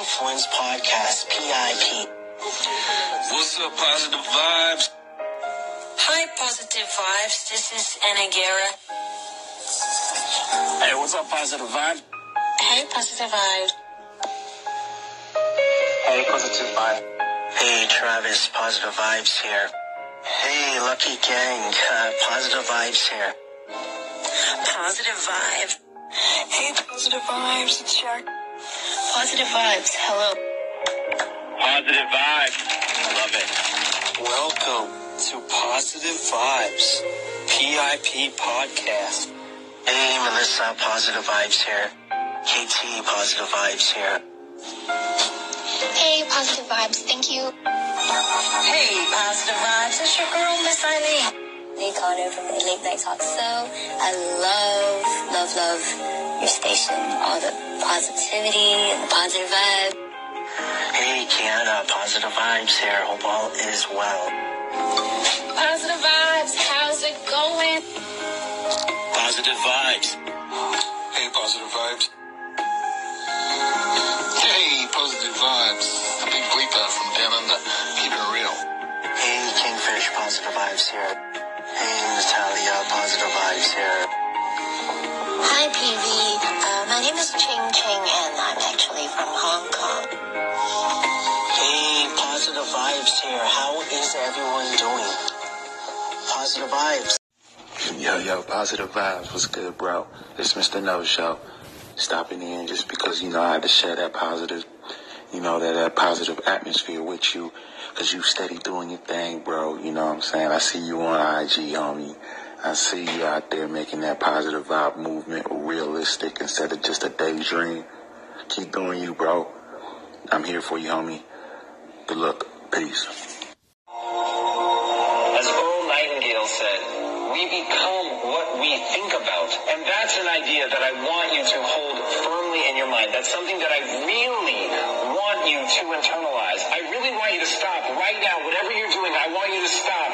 Influence Podcast, PIP. What's up, positive vibes? Hi, Positive Vibes. This is Anna Guerra. Hey, what's up, Positive Vibe? Hey, Positive Vibes. Hey, Positive Vibe. Hey, Travis, Positive Vibes here. Hey, Lucky Gang, uh, Positive Vibes here. Positive Vibes. Hey, Positive Vibes. It's Shark. Positive Vibes. Hello. Positive Vibes. Love it. Welcome to Positive Vibes, PIP Podcast. Hey, Melissa, Positive Vibes here. KT, Positive Vibes here. Hey, positive vibes. Thank you. Hey, Positive Vibes. It's your girl, Miss Eileen. Lee Carter from the Late Night Talk Show. I love, love, love your station. All the positivity and the positive vibe. Hey, Kiana, Positive Vibes here. Hope all is well. Positive Vibes. How's it going? Positive vibes. Hey, positive vibes. Hey, positive vibes. Big Bleepa from down under. Keep it real. Hey, Kingfish, Positive Vibes here. Hey, Natalia, Positive Vibes here. Hi, PV. Uh, my name is Ching Ching, and I'm actually from Hong Kong. Hey, Positive Vibes here. How is everyone doing? Positive Vibes. Yo, yo, positive vibes. What's good, bro? It's Mr. No Show. Stopping in just because, you know, I had to share that positive, you know, that, that positive atmosphere with you. Cause you steady doing your thing, bro. You know what I'm saying? I see you on IG, homie. I see you out there making that positive vibe movement realistic instead of just a daydream. Keep doing you, bro. I'm here for you, homie. Good luck. Peace. As Earl Nightingale said, we become what we think about. And that's an idea that I want you to hold firmly in your mind. That's something that I really want you to internalize. I really want you to stop right now. Whatever you're doing, I want you to stop.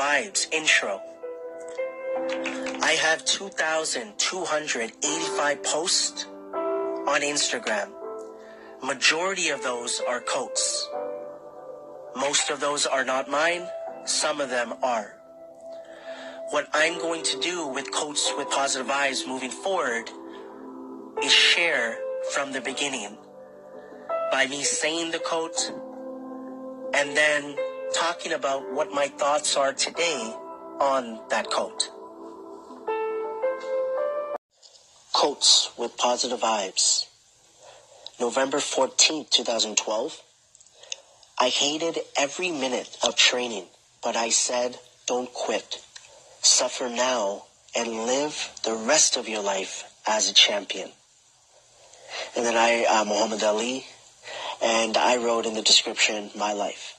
Vibes intro. I have 2,285 posts on Instagram. Majority of those are quotes. Most of those are not mine. Some of them are. What I'm going to do with Quotes with Positive Vibes moving forward is share from the beginning by me saying the quote and then talking about what my thoughts are today on that quote. Quotes with positive vibes. November 14th, 2012. I hated every minute of training, but I said, don't quit. Suffer now and live the rest of your life as a champion. And then I, uh, Muhammad Ali, and I wrote in the description, my life.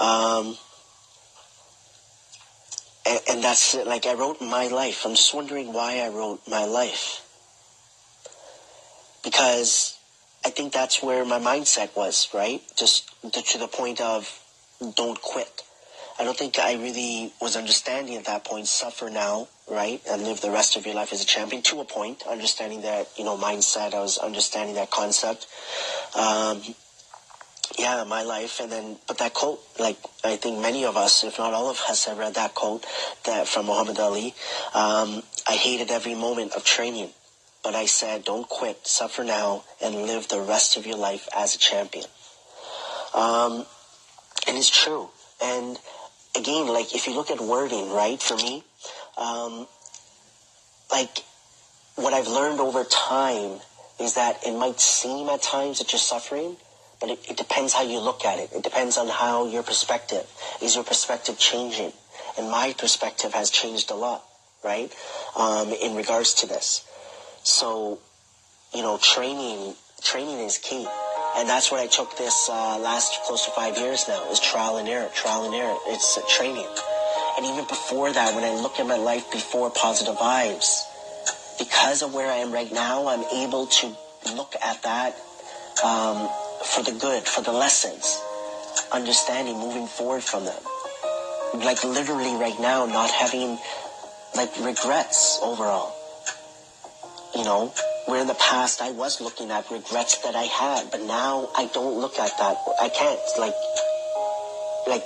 Um, and, and that's it. Like I wrote my life. I'm just wondering why I wrote my life. Because I think that's where my mindset was, right? Just to, to the point of don't quit. I don't think I really was understanding at that point, suffer now, right? And live the rest of your life as a champion to a point, understanding that, you know, mindset. I was understanding that concept. Um, yeah, my life. And then, but that quote, like, I think many of us, if not all of us, have read that quote that from Muhammad Ali. Um, I hated every moment of training, but I said, don't quit, suffer now, and live the rest of your life as a champion. Um, and it's true. And again, like, if you look at wording, right, for me, um, like, what I've learned over time is that it might seem at times that you're suffering, but it, it, depends how you look at it. It depends on how your perspective. Is your perspective changing? And my perspective has changed a lot, right? Um, in regards to this. So, you know, training, training is key. And that's what I took this uh, last close to five years now is trial and error, trial and error. It's uh, training. And even before that, when I look at my life before positive vibes, because of where I am right now, I'm able to look at that um, for the good, for the lessons, understanding, moving forward from them. Like literally right now, not having like regrets overall. You know, where in the past I was looking at regrets that I had, but now I don't look at that. I can't like, like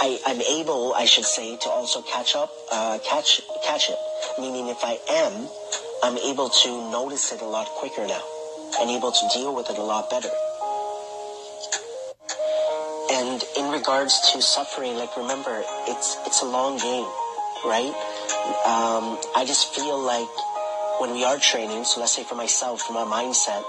I, I'm able, I should say, to also catch up, uh, catch, catch it. Meaning if I am, I'm able to notice it a lot quicker now and able to deal with it a lot better. And in regards to suffering, like remember, it's it's a long game, right? Um, I just feel like when we are training, so let's say for myself, for my mindset,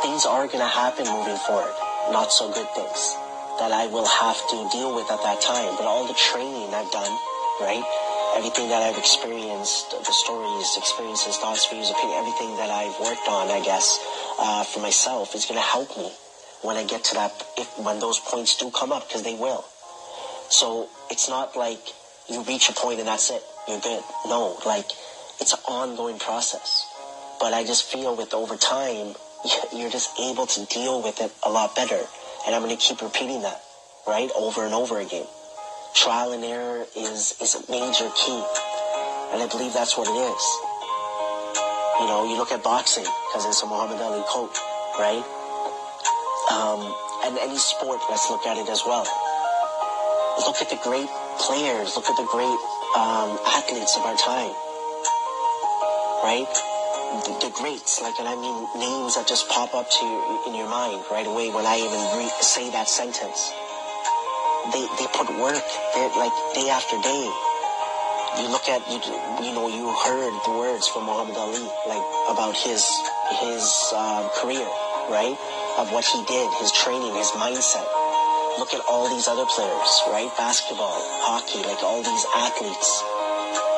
things are to happen moving forward. Not so good things that I will have to deal with at that time. But all the training I've done, right? Everything that I've experienced, the stories, experiences, thoughts, views, opinion, everything that I've worked on, I guess, uh, for myself is going to help me when I get to that, if, when those points do come up, because they will. So it's not like you reach a point and that's it. You're good. No, like it's an ongoing process. But I just feel with over time, you're just able to deal with it a lot better. And I'm going to keep repeating that, right? Over and over again. Trial and error is, is a major key. And I believe that's what it is. You know, you look at boxing, because it's a Muhammad Ali quote, right? Um, and any sport, let's look at it as well. Look at the great players, look at the great um, athletes of our time, right? The, the, greats, like, and I mean names that just pop up to you in your mind right away when I even re- say that sentence. They they put work, they're like day after day. You look at you you know you heard the words from Muhammad Ali like about his his um, career, right? Of what he did, his training, his mindset. Look at all these other players, right? Basketball, hockey, like all these athletes.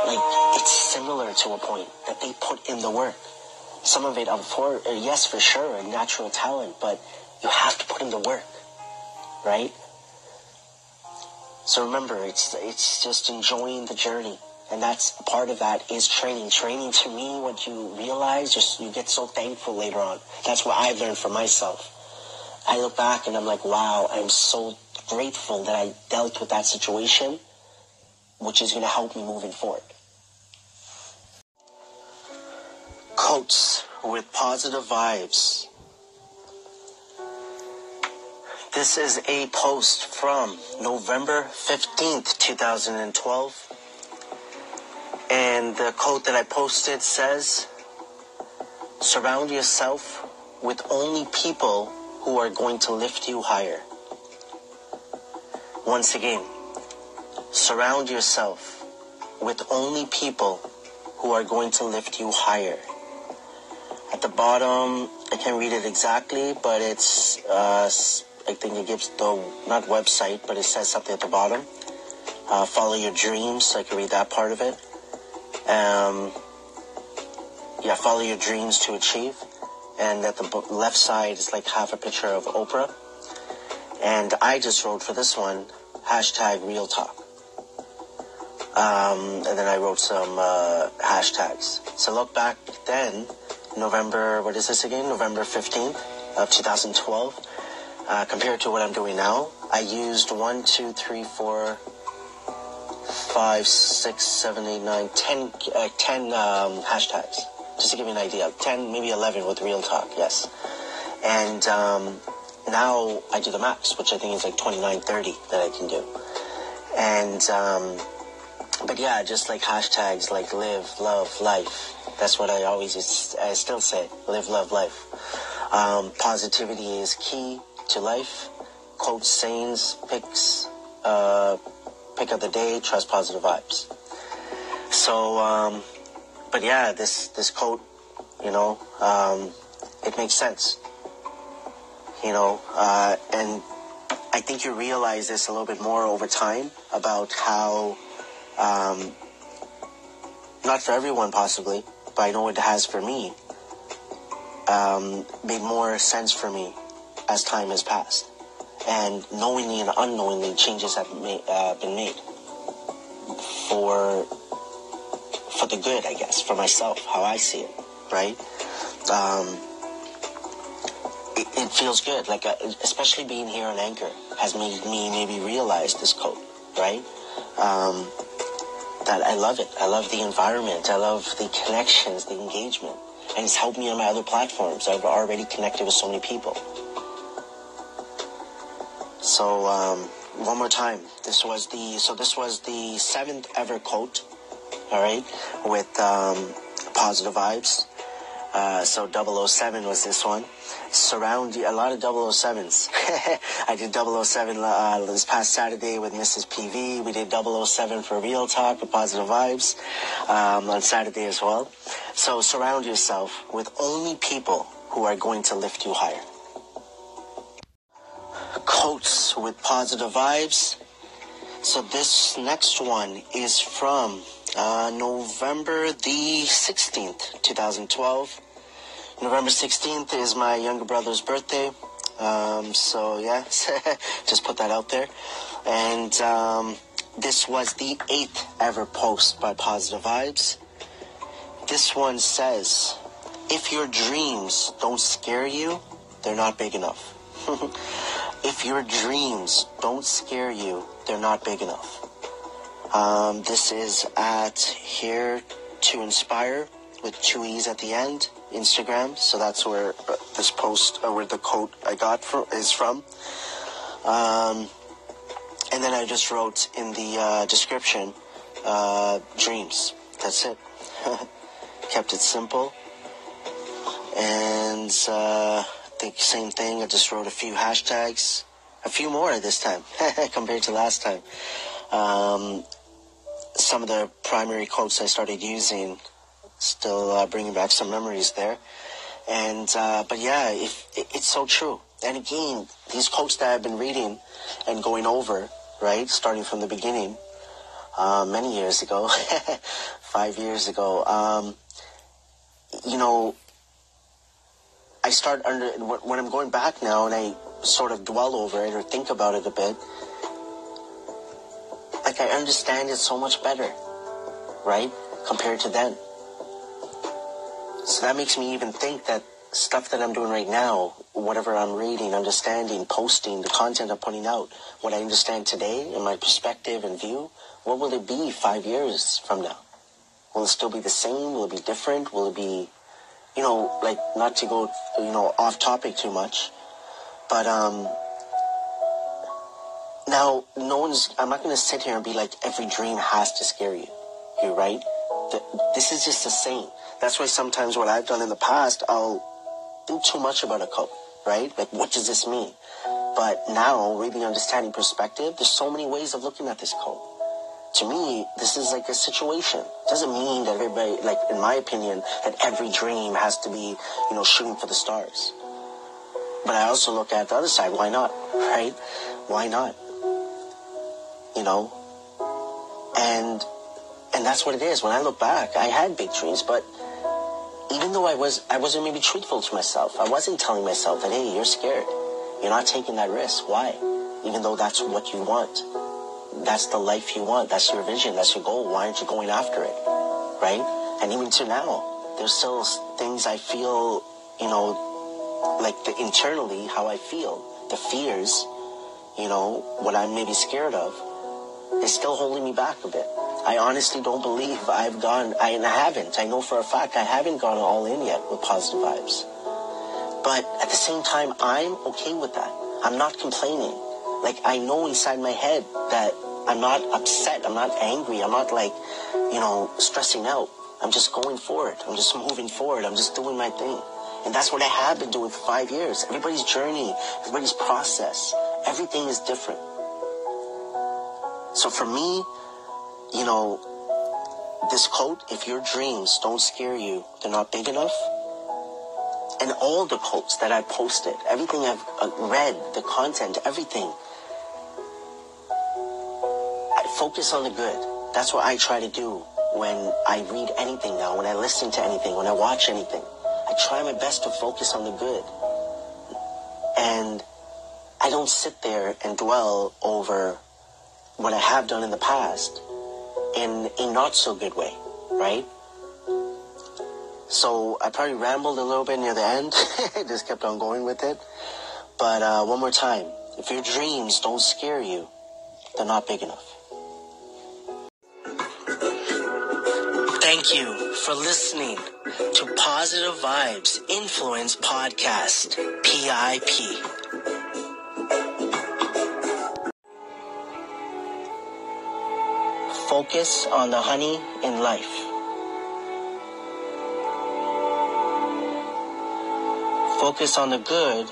Like, it's similar to a point that they put in the work. Some of it, of for, uh, yes, for sure, a natural talent, but you have to put in the work, right? So remember, it's, it's just enjoying the journey. And that's part of that is training. Training to me, what you realize, just you get so thankful later on. That's what I've learned for myself. I look back and I'm like, wow, I'm so grateful that I dealt with that situation, which is going to help me moving forward. Quotes with positive vibes. This is a post from November 15th, 2012. And the quote that I posted says, surround yourself with only people who are going to lift you higher. Once again, surround yourself with only people who are going to lift you higher. At the bottom, I can't read it exactly, but it's, uh, I think it gives the, not website, but it says something at the bottom. Uh, follow your dreams, so I can read that part of it. Um, yeah, follow your dreams to achieve. And at the left side is like half a picture of Oprah. And I just wrote for this one, hashtag real talk. Um, and then I wrote some uh, hashtags. So look back then, November, what is this again? November 15th of 2012. Uh, compared to what I'm doing now, I used one, two, three, four, five, six, seven, eight, nine, ten, uh, ten um, hashtags. Just to give you an idea, ten, maybe eleven with real talk. Yes, and um, now I do the max, which I think is like 29, 30 that I can do. And um, but yeah, just like hashtags like live, love, life. That's what I always I still say. Live, love, life. Um, positivity is key to life. Quotes, sayings, pics, uh, pick of the day, trust positive vibes. So, um, but yeah, this, this quote, you know, um, it makes sense. You know, uh, and I think you realize this a little bit more over time about how, um, not for everyone possibly, but I know it has for me, um, made more sense for me as time has passed. And knowingly and unknowingly, changes have made, uh, been made for for the good, I guess, for myself, how I see it, right? Um, it, it feels good, like uh, especially being here on Anchor has made me maybe realize this code, right? Um, that I love it. I love the environment. I love the connections, the engagement, and it's helped me on my other platforms. I've already connected with so many people. So um, one more time, this was the so this was the seventh ever quote. All right, with um, positive vibes. Uh, so 007 was this one. Surround a lot of 007s. I did 007 uh, this past Saturday with Mrs. PV. We did 007 for Real Talk with Positive Vibes um, on Saturday as well. So surround yourself with only people who are going to lift you higher. Quotes with positive vibes. So this next one is from uh, November the 16th, 2012. November 16th is my younger brother's birthday. Um, so yeah, just put that out there. And um, this was the eighth ever post by Positive Vibes. This one says, if your dreams don't scare you, they're not big enough. if your dreams don't scare you, they're not big enough. Um, this is at Here to Inspire with two E's at the end, Instagram. So that's where uh, this post, uh, where the quote I got from, is from. Um, and then I just wrote in the uh, description, uh, dreams. That's it. Kept it simple. And uh, think same thing. I just wrote a few hashtags, a few more this time compared to last time. Um, some of the primary quotes I started using, still uh, bringing back some memories there. And uh, but yeah, if, it, it's so true. And again, these quotes that I've been reading and going over, right, starting from the beginning, uh, many years ago, five years ago, um, you know, I start under when I'm going back now and I sort of dwell over it or think about it a bit. Like I understand it so much better, right, compared to then. So that makes me even think that stuff that I'm doing right now, whatever I'm reading, understanding, posting, the content I'm putting out, what I understand today in my perspective and view, what will it be five years from now? Will it still be the same? Will it be different? Will it be, you know, like not to go, you know, off topic too much, but um, now no one's. I'm not to sit here and be like every dream has to scare you. You're right. This is just a saying. That's why sometimes what I've done in the past, I'll think too much about a quote, right? Like, what does this mean? But now, really understanding perspective, there's so many ways of looking at this quote. To me, this is like a situation. It doesn't mean that everybody, like, in my opinion, that every dream has to be, you know, shooting for the stars. But I also look at the other side. Why not? Right? Why not? You know? And, and that's what it is. When I look back, I had big dreams, but even though I was, I wasn't maybe truthful to myself. I wasn't telling myself that, hey, you're scared. You're not taking that risk. Why? Even though that's what you want. That's the life you want. That's your vision. That's your goal. Why aren't you going after it? Right? And even to now, there's still things I feel, you know, like the, internally, how I feel, the fears, you know, what I'm maybe scared of, is still holding me back a bit. I honestly don't believe I've gone, I, and I haven't. I know for a fact I haven't gone all in yet with positive vibes. But at the same time, I'm okay with that. I'm not complaining. Like, I know inside my head that I'm not upset. I'm not angry. I'm not like, you know, stressing out. I'm just going forward. I'm just moving forward. I'm just doing my thing. And that's what I have been doing for five years. Everybody's journey, everybody's process, everything is different. So for me, you know, this quote, if your dreams don't scare you, they're not big enough. And all the quotes that I posted, everything I've uh, read, the content, everything, focus on the good. That's what I try to do when I read anything now, when I listen to anything, when I watch anything. I try my best to focus on the good. And I don't sit there and dwell over what I have done in the past in a not so good way, right? So I probably rambled a little bit near the end. Just kept on going with it. But uh, one more time, if your dreams don't scare you, they're not big enough. Thank you for listening to Positive Vibes Influence Podcast, PIP. Focus on the honey in life. Focus on the good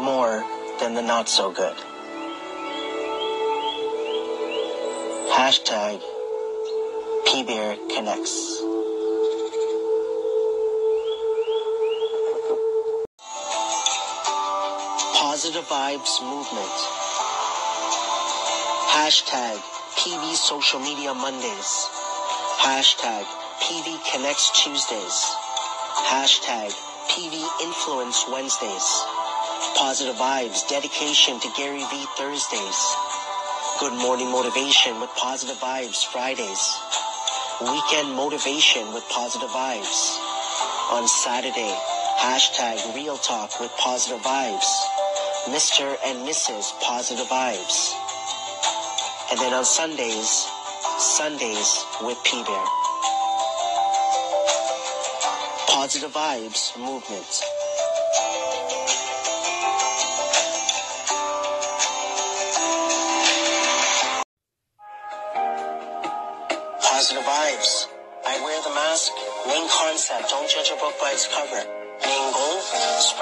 more than the not so good. Hashtag PBear Connects. Positive Vibes Movement. Hashtag PV Social Media Mondays. Hashtag PV Connects Tuesdays. Hashtag PV Influence Wednesdays. Positive Vibes Dedication to Gary V Thursdays. Good Morning Motivation with Positive Vibes Fridays. Weekend Motivation with Positive Vibes. On Saturday, hashtag Real Talk with Positive Vibes. Mr. and Mrs. Positive Vibes. And then on Sundays, Sundays with P Bear. Positive Vibes Movement.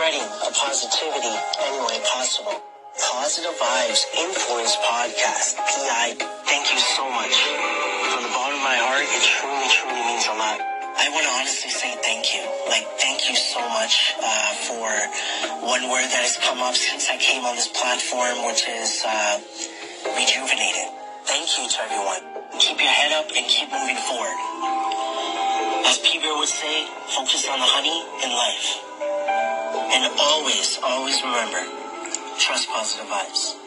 Spreading a positivity any way possible. Positive Vibes Influence Podcast, PI. Thank you so much. From the bottom of my heart, it truly, truly means a lot. I want to honestly say thank you. Like, thank you so much uh, for one word that has come up since I came on this platform, which is uh, rejuvenated. Thank you to everyone. Keep your head up and keep moving forward. As P. Bear would say, focus on the honey in life. And always, always remember, trust positive vibes.